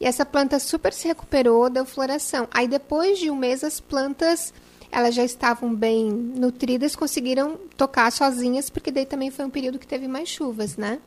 E essa planta super se recuperou, deu floração. Aí depois de um mês as plantas elas já estavam bem nutridas, conseguiram tocar sozinhas, porque daí também foi um período que teve mais chuvas, né?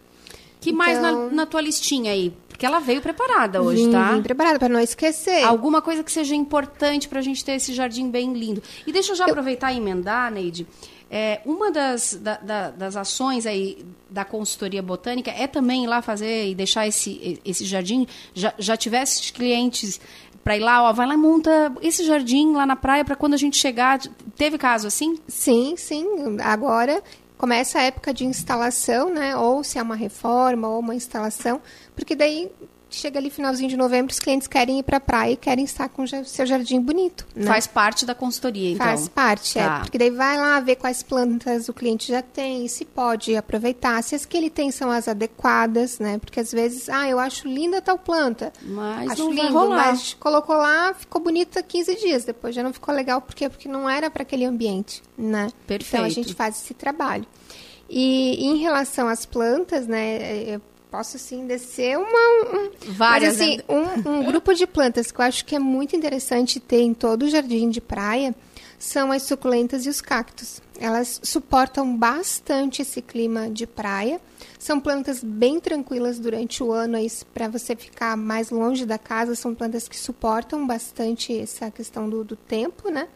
Que mais na, Então- na tua listinha aí? Porque ela veio preparada hoje, Vim- tá? vim preparada para não esquecer. Alguma coisa que seja importante para a gente ter esse jardim bem lindo. E deixa eu já aproveitar e emendar, Neide. É, uma das, da- da- das ações aí da consultoria botânica é também lá fazer e deixar esse, esse jardim. Já, já tivesse clientes para ir lá, ó, vai lá e monta esse jardim lá na praia para quando a gente chegar. Teve caso assim? Sim, sim. Agora começa a época de instalação, né? Ou se é uma reforma ou uma instalação, porque daí chega ali finalzinho de novembro, os clientes querem ir para a praia e querem estar com o seu jardim bonito. Né? Faz parte da consultoria, então. Faz parte, Tá. é. Porque daí vai lá ver quais plantas o cliente já tem, se pode aproveitar, se as que ele tem são as adequadas, né? Porque às vezes, ah, eu acho linda tal planta. Mas acho não vai lindo, rolar. mas colocou lá, ficou bonita 15 dias, depois já não ficou legal, por quê? Porque não era para aquele ambiente, né? Então a Perfeito. gente faz esse trabalho. E em relação às plantas, né, eu posso assim descer uma um, Várias, mas, assim, né? um, um grupo de plantas que eu acho que é muito interessante ter em todo o jardim de praia são as suculentas e os cactos. Elas suportam bastante esse clima de praia. São plantas bem tranquilas durante o ano para você ficar mais longe da casa. São plantas que suportam bastante essa questão do, do tempo, né?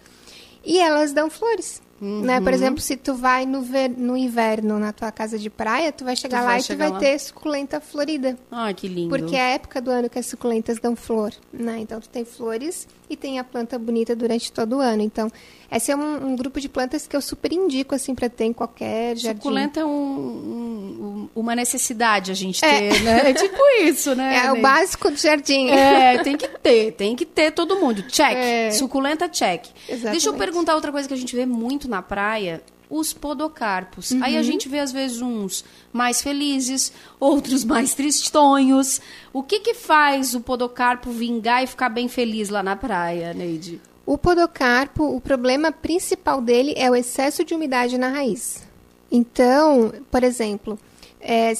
E elas dão flores. Né? Uhum. Por exemplo, se tu vai no, ver, no inverno na tua casa de praia, tu vai chegar Tu lá vai e tu chegar vai lá. ter suculenta florida. Ai, que lindo. Porque é a época do ano que as suculentas dão flor, né? Então tu tem flores e tem a planta bonita durante todo o ano. Então, esse é um, um grupo de plantas que eu super indico assim para ter em qualquer jardim. Suculenta é um- um- um- uma necessidade a gente É. ter, né? É tipo isso, né? É o básico do jardim. É, tem que ter, tem que ter todo mundo. Check. É. Suculenta, check. Exatamente. Deixa eu perguntar outra coisa que a gente vê muito na praia. Os podocarpos. Aí Uhum. a gente vê, às vezes, uns mais felizes, outros mais tristonhos. O que que faz o podocarpo vingar e ficar bem feliz lá na praia, Neide? O podocarpo, o problema principal dele é o excesso de umidade na raiz. Então, por exemplo, é,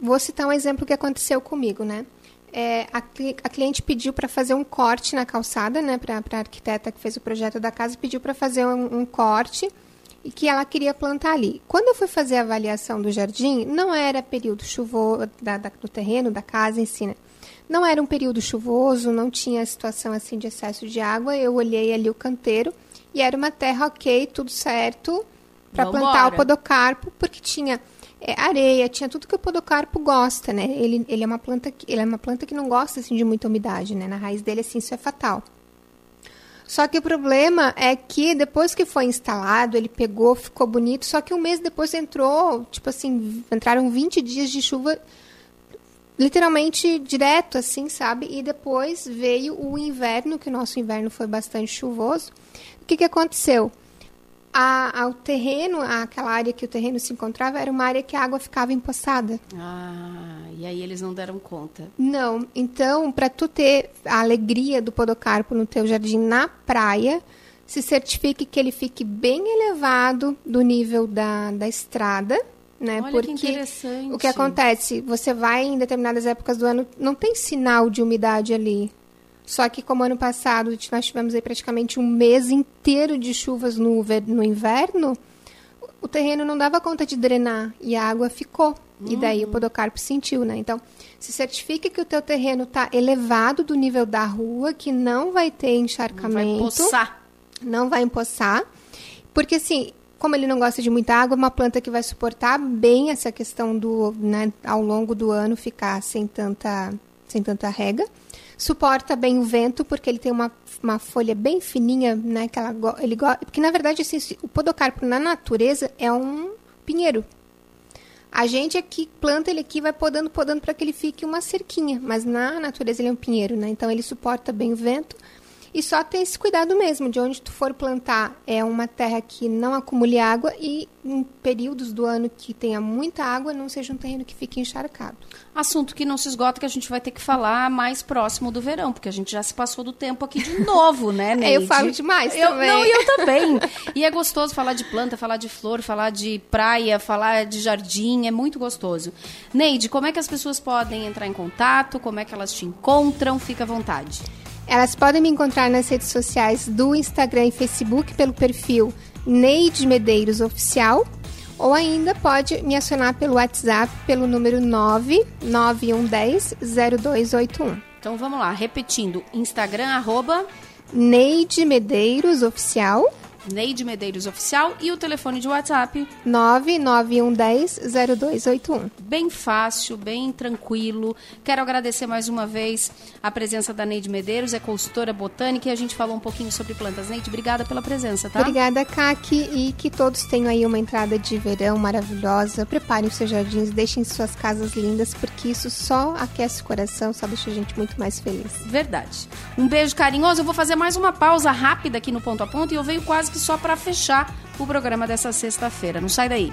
vou citar um exemplo que aconteceu comigo, né? É, a, a cliente pediu para fazer um corte na calçada, né? Para a arquiteta que fez o projeto da casa, pediu para fazer um, um corte e que ela queria plantar ali. Quando eu fui fazer a avaliação do jardim, não era período chuvoso do terreno, da casa em si, né? Não era um período chuvoso, não tinha situação assim de excesso de água. Eu olhei ali o canteiro e era uma terra ok, tudo certo para plantar o podocarpo, porque tinha é, areia, tinha tudo que o podocarpo gosta, né? Ele, ele é uma planta que ele é uma planta que não gosta assim de muita umidade, né? Na raiz dele assim isso é fatal. Só que o problema é que depois que foi instalado, ele pegou, ficou bonito, só que um mês depois entrou, tipo assim, entraram 20 dias de chuva literalmente direto, assim, sabe? E depois veio o inverno, que o nosso inverno foi bastante chuvoso. O que, que aconteceu? A, a, o terreno, aquela área que o terreno se encontrava, era uma área que a água ficava empoçada. Ah, e aí eles não deram conta. Não. Então, para tu ter a alegria do podocarpo no teu jardim na praia, se certifique que ele fique bem elevado do nível da, da estrada, né? Olha Porque que o que acontece, você vai em determinadas épocas do ano, não tem sinal de umidade ali. Só que como ano passado nós tivemos aí praticamente um mês inteiro de chuvas no, no inverno, o terreno não dava conta de drenar e a água ficou. E daí o podocarpo sentiu, né? Então, se certifique que o teu terreno está elevado do nível da rua, que não vai ter encharcamento. Vai poçar. Não vai empoçar. Porque assim, como ele não gosta de muita água, é uma planta que vai suportar bem essa questão do, né, ao longo do ano ficar sem tanta, sem tanta rega. Suporta bem o vento, porque ele tem uma, uma folha bem fininha, né, que ela, ele porque na verdade assim, o podocarpo na natureza é um pinheiro. A gente aqui planta ele aqui, vai podando, podando para que ele fique uma cerquinha, mas na natureza ele é um pinheiro, né? Então ele suporta bem o vento e só ter esse cuidado mesmo, de onde tu for plantar é uma terra que não acumule água e em períodos do ano que tenha muita água, não seja um terreno que fique encharcado. Assunto que não se esgota, que a gente vai ter que falar mais próximo do verão, porque a gente já se passou do tempo aqui de novo, né, Neide? eu falo demais eu, também. Não, e eu também. E é gostoso falar de planta, falar de flor, falar de praia, falar de jardim, é muito gostoso. Neide, como é que as pessoas podem entrar em contato? Como é que elas te encontram? Fica à vontade. Elas podem me encontrar nas redes sociais do Instagram e Facebook pelo perfil Neide Medeiros Oficial ou ainda pode me acionar pelo WhatsApp pelo número 99110 0281. Então vamos lá, repetindo, Instagram arroba Neide Medeiros Oficial Neide Medeiros Oficial e o telefone de WhatsApp 991100281. Bem fácil, bem tranquilo. Quero agradecer mais uma vez a presença da Neide Medeiros, é consultora botânica e a gente falou um pouquinho sobre plantas. Neide, obrigada pela presença, tá? Obrigada, Kaki, e que todos tenham aí uma entrada de verão maravilhosa. Preparem os seus jardins, deixem suas casas lindas, porque isso só aquece o coração, só deixa a gente muito mais feliz. Verdade. Um beijo carinhoso. Eu vou fazer mais uma pausa rápida aqui no ponto a ponto e eu venho quase que só para fechar o programa dessa sexta-feira. Não sai daí.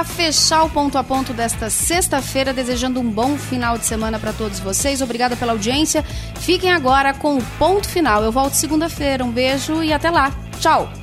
Para fechar o ponto a ponto desta sexta-feira, desejando um bom final de semana para todos vocês. Obrigada pela audiência. Fiquem agora com o ponto final. Eu volto segunda-feira. Um beijo e até lá. Tchau.